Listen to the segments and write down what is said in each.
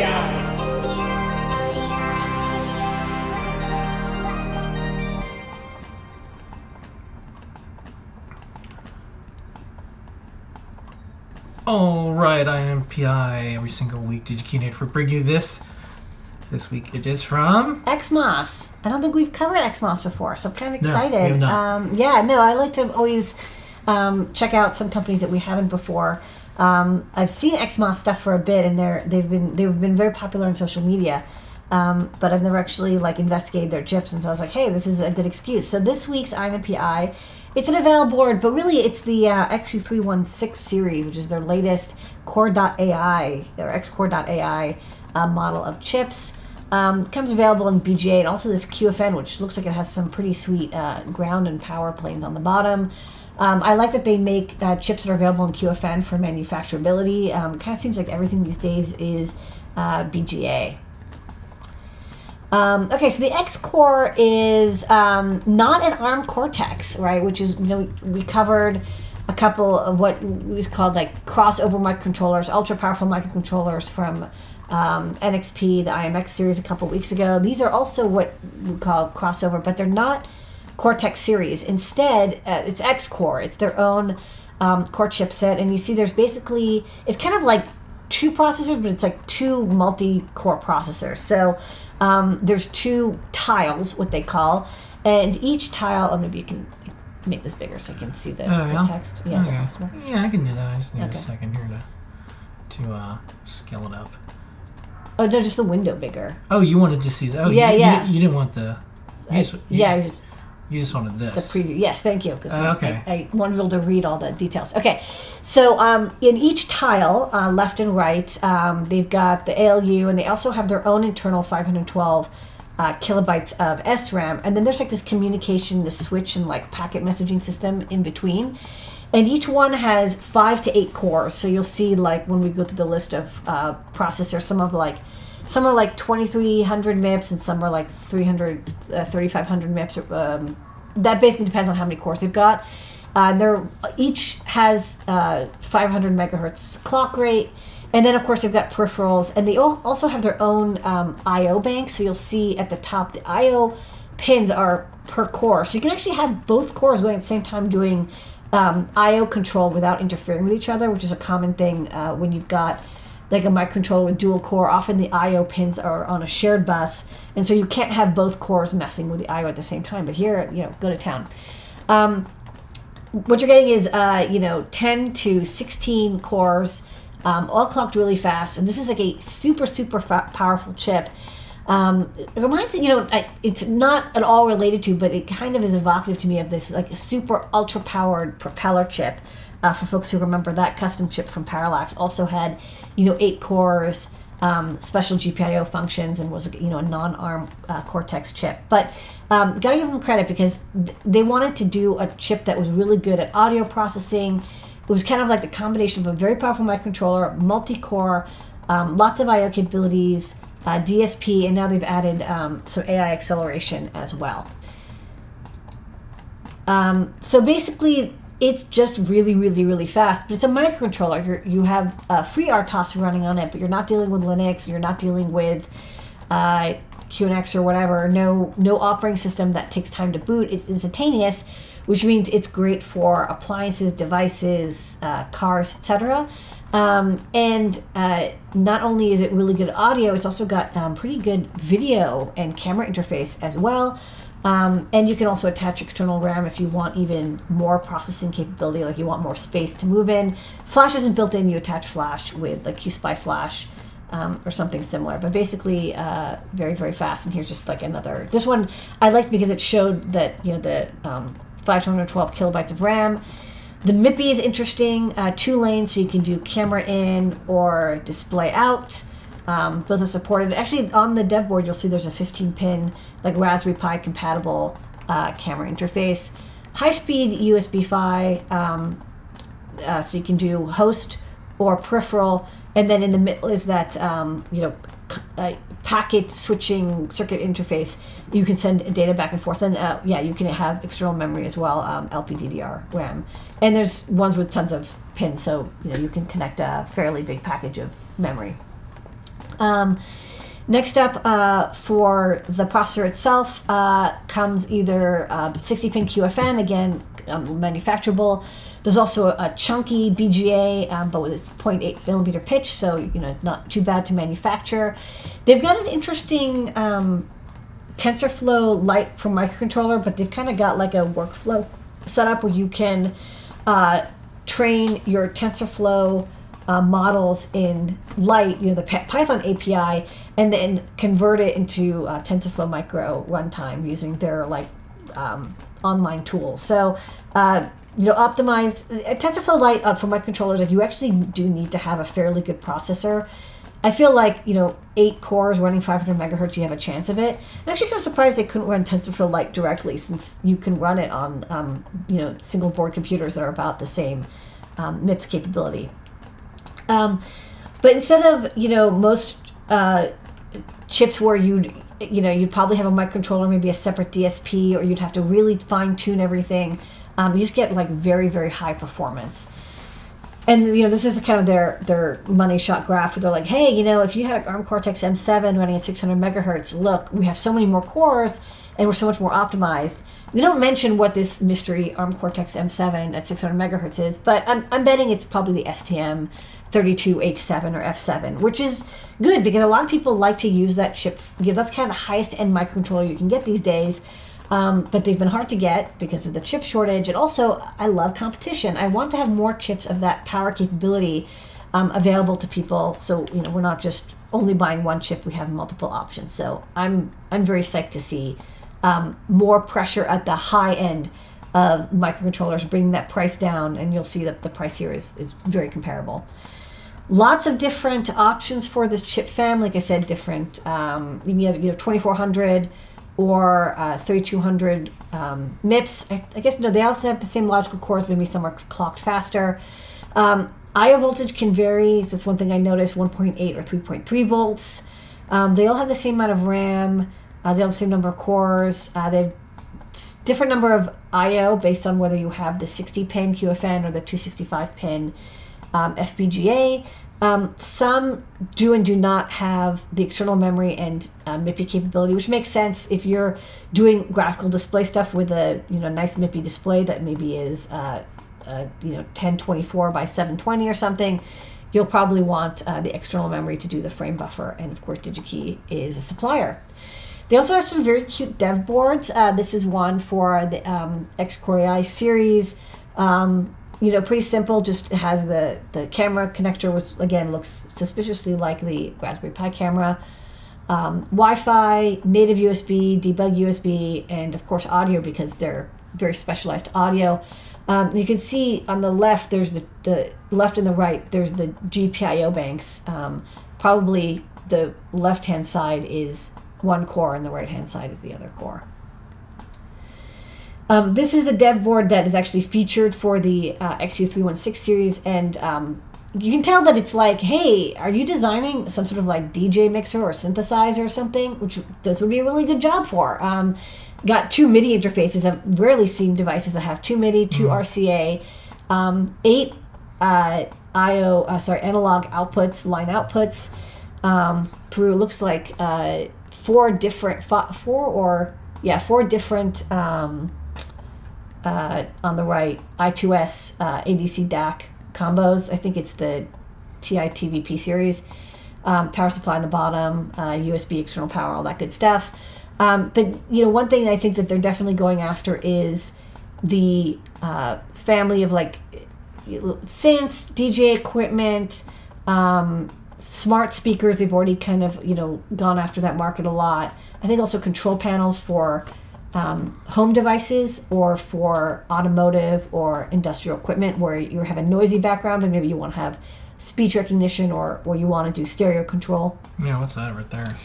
IMPI. All right, Pi. every single week. Did you key in for bring you this? This week it is from. XMOS. I don't think we've covered XMOS before, so I'm kind of No, excited. not. um, yeah, no, I like to always um, check out some companies that we haven't before. Um, I've seen XMOS stuff for a bit, and they're they've been they've been very popular on social media. Um, but I've never actually like investigated their chips, and so I was like, hey, this is a good excuse. So this week's INPI, it's an eval board, but really it's the uh, XU316 series, which is their latest Core.ai or XCore.ai uh, model of chips. Um, comes available in BGA and also this QFN, which looks like it has some pretty sweet uh, ground and power planes on the bottom. Um, I like that they make uh, chips that are available in QFN for manufacturability. Um, kind of seems like everything these days is uh, BGA. Um, okay, so the X core is um, not an ARM Cortex, right? Which is you know we covered a couple of what was called like crossover microcontrollers, ultra powerful microcontrollers from um, NXP, the IMX series, a couple weeks ago. These are also what we call crossover, but they're not Cortex series. Instead, uh, it's X core. It's their own um, core chipset, and you see there's basically it's kind of like two processors, but it's like two multi-core processors. So um, there's two tiles, what they call, and each tile. Oh, maybe you can make this bigger so you can see the, Oh, the yeah. text. Yeah, Okay. possible? Yeah, I can do that. I just need Okay. a second here to to uh, scale it up. Oh no, just the window bigger. Oh, you wanted to see that? Oh, Yeah, you, yeah. You, you didn't want the. You I- just, you yeah, just you just wanted this. the preview. Yes, thank you. Because Uh, okay. I, I wanted to be able to read all the details. Okay, so um, in each tile, uh, left and right, um, they've got the ALU, and they also have their own internal 512 uh, kilobytes of SRAM, and then there's like this communication, the switch, and like packet messaging system in between. And each one has five to eight cores. So you'll see, like, when we go through the list of uh, processors, some of like some are like 2300 MIPS and some are like 300 uh, 3500 MIPS um, that basically depends on how many cores you've got. Uh, they're each has uh, 500 megahertz clock rate. And then of course they've got peripherals. And they al- also have their own um, io bank. So you'll see at the top the io pins are per core. So you can actually have both cores going at the same time doing um, io control without interfering with each other which is a common thing uh, when you've got like a microcontroller with dual core, often the I/O pins are on a shared bus, and so you can't have both cores messing with the I/O at the same time. But here, you know, go to town. Um, what you're getting is, uh, you know, 10 to 16 cores, um, all clocked really fast, and this is like a super, super powerful chip. Um, it reminds you know, I- it's not at all related to, but it kind of is evocative to me of this like a super ultra powered propeller chip. Uh, for folks who remember that custom chip from Parallax, also had you know eight cores, um, special GPIO functions, and was you know a non-ARM uh, Cortex chip. But um, gotta give them credit because th- they wanted to do a chip that was really good at audio processing. It was kind of like the combination of a very powerful microcontroller, multi-core, um, lots of I/O capabilities, uh, DSP, and now they've added um, some AI acceleration as well. Um, so basically, it's just really, really, really fast. But it's a microcontroller. You're, you have uh, free RTOS running on it, but you're not dealing with Linux. You're not dealing with uh, QNX or whatever. No, no operating system that takes time to boot. It's instantaneous, which means it's great for appliances, devices, uh, cars, etc. Um, and uh, not only is it really good audio, it's also got um, pretty good video and camera interface as well. Um, and you can also attach external RAM if you want even more processing capability, like you want more space to move in. Flash isn't built in, you attach Flash with like QSPI Flash um, or something similar. But basically, uh, very, very fast. And here's just like another. This one I liked because it showed that, you know, the um, 512 kilobytes of RAM. The MIPI is interesting, uh, two lanes, so you can do camera in or display out. Um, both are supported. Actually, on the dev board, you'll see there's a 15 pin, like Raspberry Pi compatible uh, camera interface. High speed USB PHY, um, uh, so you can do host or peripheral. And then in the middle is that, um, you know, uh, packet switching circuit interface. You can send data back and forth. And uh, yeah, you can have external memory as well, um, LPDDR RAM. And there's ones with tons of pins, so you know you can connect a fairly big package of memory. Um, next up, uh, for the processor itself, uh, comes either uh, 60 pin QFN, again, um, manufacturable. There's also a chunky BGA, um, but with its 0.8 millimeter pitch, so you know not too bad to manufacture. They've got an interesting um, TensorFlow Lite from microcontroller, but they've kind of got like a workflow set up where you can uh, train your TensorFlow uh, models in light, you know, the Python API, and then convert it into uh, TensorFlow Micro runtime using their like um, online tools. So, uh, you know, optimized uh, TensorFlow Lite uh, for microcontrollers, like you actually do need to have a fairly good processor. I feel like you know eight cores running 500 megahertz, you have a chance of it. I'm actually kind of surprised they couldn't run TensorFlow Lite directly, since you can run it on um, you know single board computers that are about the same um, MIPS capability. Um, but instead of you know most uh, chips where you'd you know you'd probably have a microcontroller, maybe a separate DSP, or you'd have to really fine tune everything. Um, you just get like very very high performance. And you know this is the kind of their their money shot graph where they're like, hey, you know, if you had an ARM Cortex M7 running at 600 megahertz, look, we have so many more cores and we're so much more optimized. They don't mention what this mystery ARM Cortex M7 at 600 megahertz is, but I'm, I'm betting it's probably the STM 32H7 or F7, which is good because a lot of people like to use that chip. You know, that's kind of the highest end microcontroller you can get these days. Um, but they've been hard to get because of the chip shortage. And also, I love competition. I want to have more chips of that power capability um, available to people. So you know, we're not just only buying one chip. We have multiple options. So I'm I'm very psyched to see um, more pressure at the high end of microcontrollers, bringing that price down. And you'll see that the price here is is very comparable lots of different options for this chip family. Like I said, different. Um, you can have you know 2400 or uh, 3200 um, MIPS. I, I, guess no, they also have the same logical cores. Maybe some are clocked faster. Um, IO voltage can vary. That's one thing I noticed: 1.8 or 3.3 volts. Um, they all have the same amount of RAM. Uh, they have the same number of cores. Uh, they have different number of I/O based on whether you have the 60 pin QFN or the 265 pin um, FPGA. Um, some do and do not have the external memory and uh, MIPI capability, which makes sense if you're doing graphical display stuff with a you know nice MIPI display that maybe is uh, uh, you know 1024 by 720 or something. You'll probably want uh, the external memory to do the frame buffer, and of course, DigiKey is a supplier. They also have some very cute dev boards. Uh, this is one for the um, X-Core AI series. Um, you know, pretty simple. Just has the the camera connector, which again looks suspiciously like the Raspberry Pi camera. Um, Wi-Fi, native USB, debug USB, and of course audio because they're very specialized audio. Um, you can see on the left, there's the, the left and the right, there's the GPIO banks. Um, probably the left hand side is one core and the right hand side is the other core. Um, this is the dev board that is actually featured for the uh, XU316 series, and um, you can tell that it's like, hey, are you designing some sort of like DJ mixer or synthesizer or something? Which this would be a really good job for. Um, got two MIDI interfaces. I've rarely seen devices that have two MIDI, 2 mm. RCA, um, eight uh, IO, uh, sorry, analog outputs, line outputs um, through looks like uh, four different, four or yeah, four different um, uh, on the right, I2S uh, ADC DAC combos. I think it's the TI TVP series. Um, power supply on the bottom, uh, USB external power, all that good stuff. Um, but you know, one thing I think that they're definitely going after is the uh, family of like synths, DJ equipment, um, smart speakers. They've already kind of you know gone after that market a lot. I think also control panels for um, home devices or for automotive or industrial equipment where you have a noisy background and maybe you want to have speech recognition or, or you want to do stereo control. Yeah, what's that right there?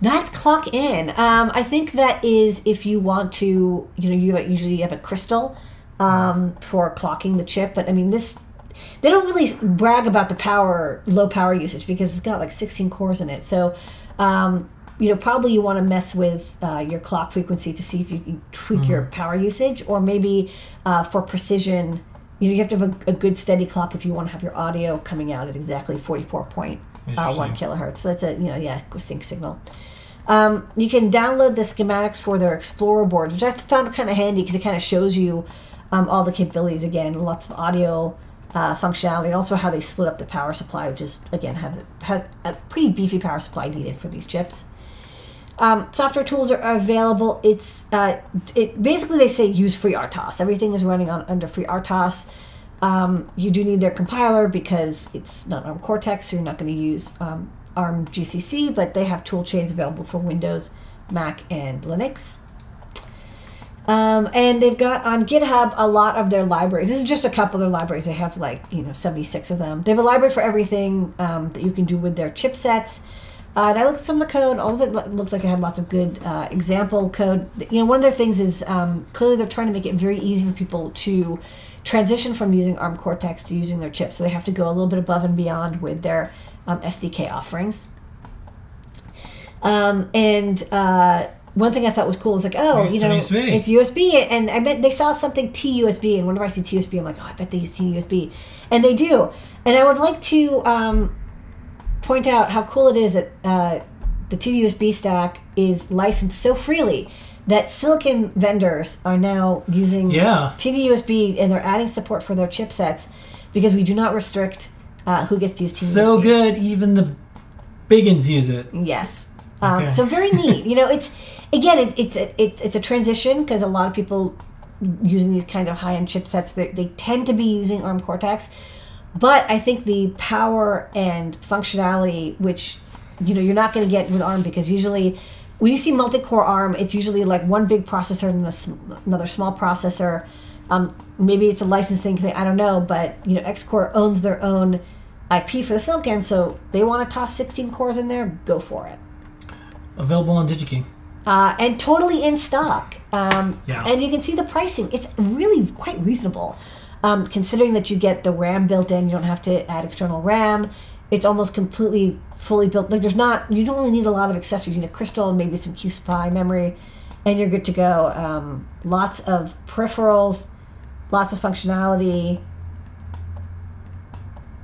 That's clock in. Um, I think that is if you want to, you know, you usually have a crystal um, for clocking the chip, but I mean this. They don't really brag about the power, low power usage because it's got like 16 cores in it. So um, you know, probably you want to mess with uh, your clock frequency to see if you can tweak mm-hmm. your power usage, or maybe uh, for precision, you know you have to have a, a good steady clock if you want to have your audio coming out at exactly 44.1 Interesting. kilohertz. So that's a you know yeah sync signal. Um, you can download the schematics for their Explorer boards, which I found kind of handy because it kind of shows you um, all the capabilities again, lots of audio uh, functionality, and also how they split up the power supply, which is again have, have a pretty beefy power supply needed for these chips. Um, software tools are available. It's uh, it basically they say use FreeRTOS. Everything is running on under free FreeRTOS. Um, you do need their compiler because it's not ARM Cortex, so you're not going to use um, ARM GCC, but they have tool chains available for Windows, Mac, and Linux. Um, and they've got on GitHub a lot of their libraries. This is just a couple of their libraries. They have like you know 76 of them. They have a library for everything um, that you can do with their chipsets. Uh, and I looked at some of the code. All of it looked like it had lots of good uh, example code. You know, one of their things is um, clearly they're trying to make it very easy for people to transition from using ARM Cortex to using their chips. So they have to go a little bit above and beyond with their um, SDK offerings. Um, and uh, one thing I thought was cool is like, oh, you know, USB. it's USB, and I bet they saw something TUSB, and whenever I see TUSB, I'm like, oh, I bet they use TUSB, and they do. And I would like to um, point out how cool it is that uh, the TUSB stack is licensed so freely that silicon vendors are now using Yeah. TDUSB, and they're adding support for their chipsets because we do not restrict uh, who gets to use TUSB. So good, even the biggins use it. Yes. Um, Okay. So very neat. You know, it's again, it's it's a, it's, it's a transition because a lot of people using these kind of high end chipsets they, they tend to be using ARM Cortex, but I think the power and functionality, which you know you're not going to get with ARM because usually when you see multi-core ARM, it's usually like one big processor and a s- another small processor. Um, maybe it's a licensing thing. I don't know, but you know, Xcore owns their own IP for the silicon, so they want to toss 16 cores in there. Go for it Available on DigiKey. uh, and totally in stock. Um, Yeah. And you can see the pricing; it's really quite reasonable, um, considering that you get the RAM built in. You don't have to add external RAM. It's almost completely fully built. Like there's not you don't really need a lot of accessories. You need a crystal and maybe some QSPI memory, and you're good to go. Um, lots of peripherals, lots of functionality.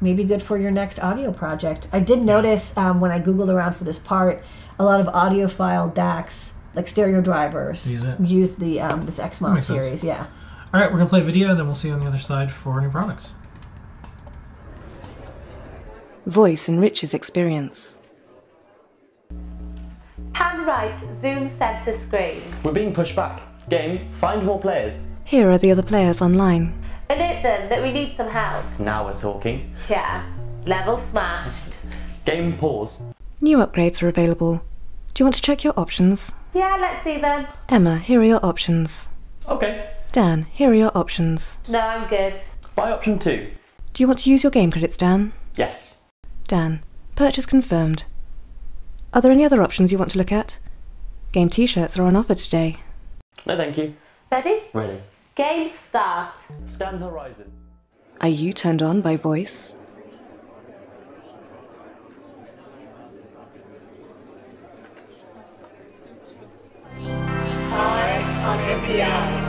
Maybe good for your next audio project. I did notice um, when I googled around for this part, a lot of audiophile DACs, like stereo drivers, Use use the um, this XMOS makes sense. series. Yeah. All right, we're gonna play a video, and then we'll see you on the other side for new products. Voice enriches experience. Hand right, zoom center screen. We're being pushed back. Game, find more players. Here are the other players online. Alert them that we need some help. Now we're talking. Yeah. Level smashed. Game, pause. New upgrades are available. Do you want to check your options? Yeah, let's see them. Emma, here are your options. Okay. Dan, here are your options. No, I'm good. Buy option two. Do you want to use your game credits, Dan? Yes. Dan, purchase confirmed. Are there any other options you want to look at? Game t shirts are on offer today. No, thank you. Ready? Ready. Game start. Scan horizon. Are you turned on by voice? on NPR.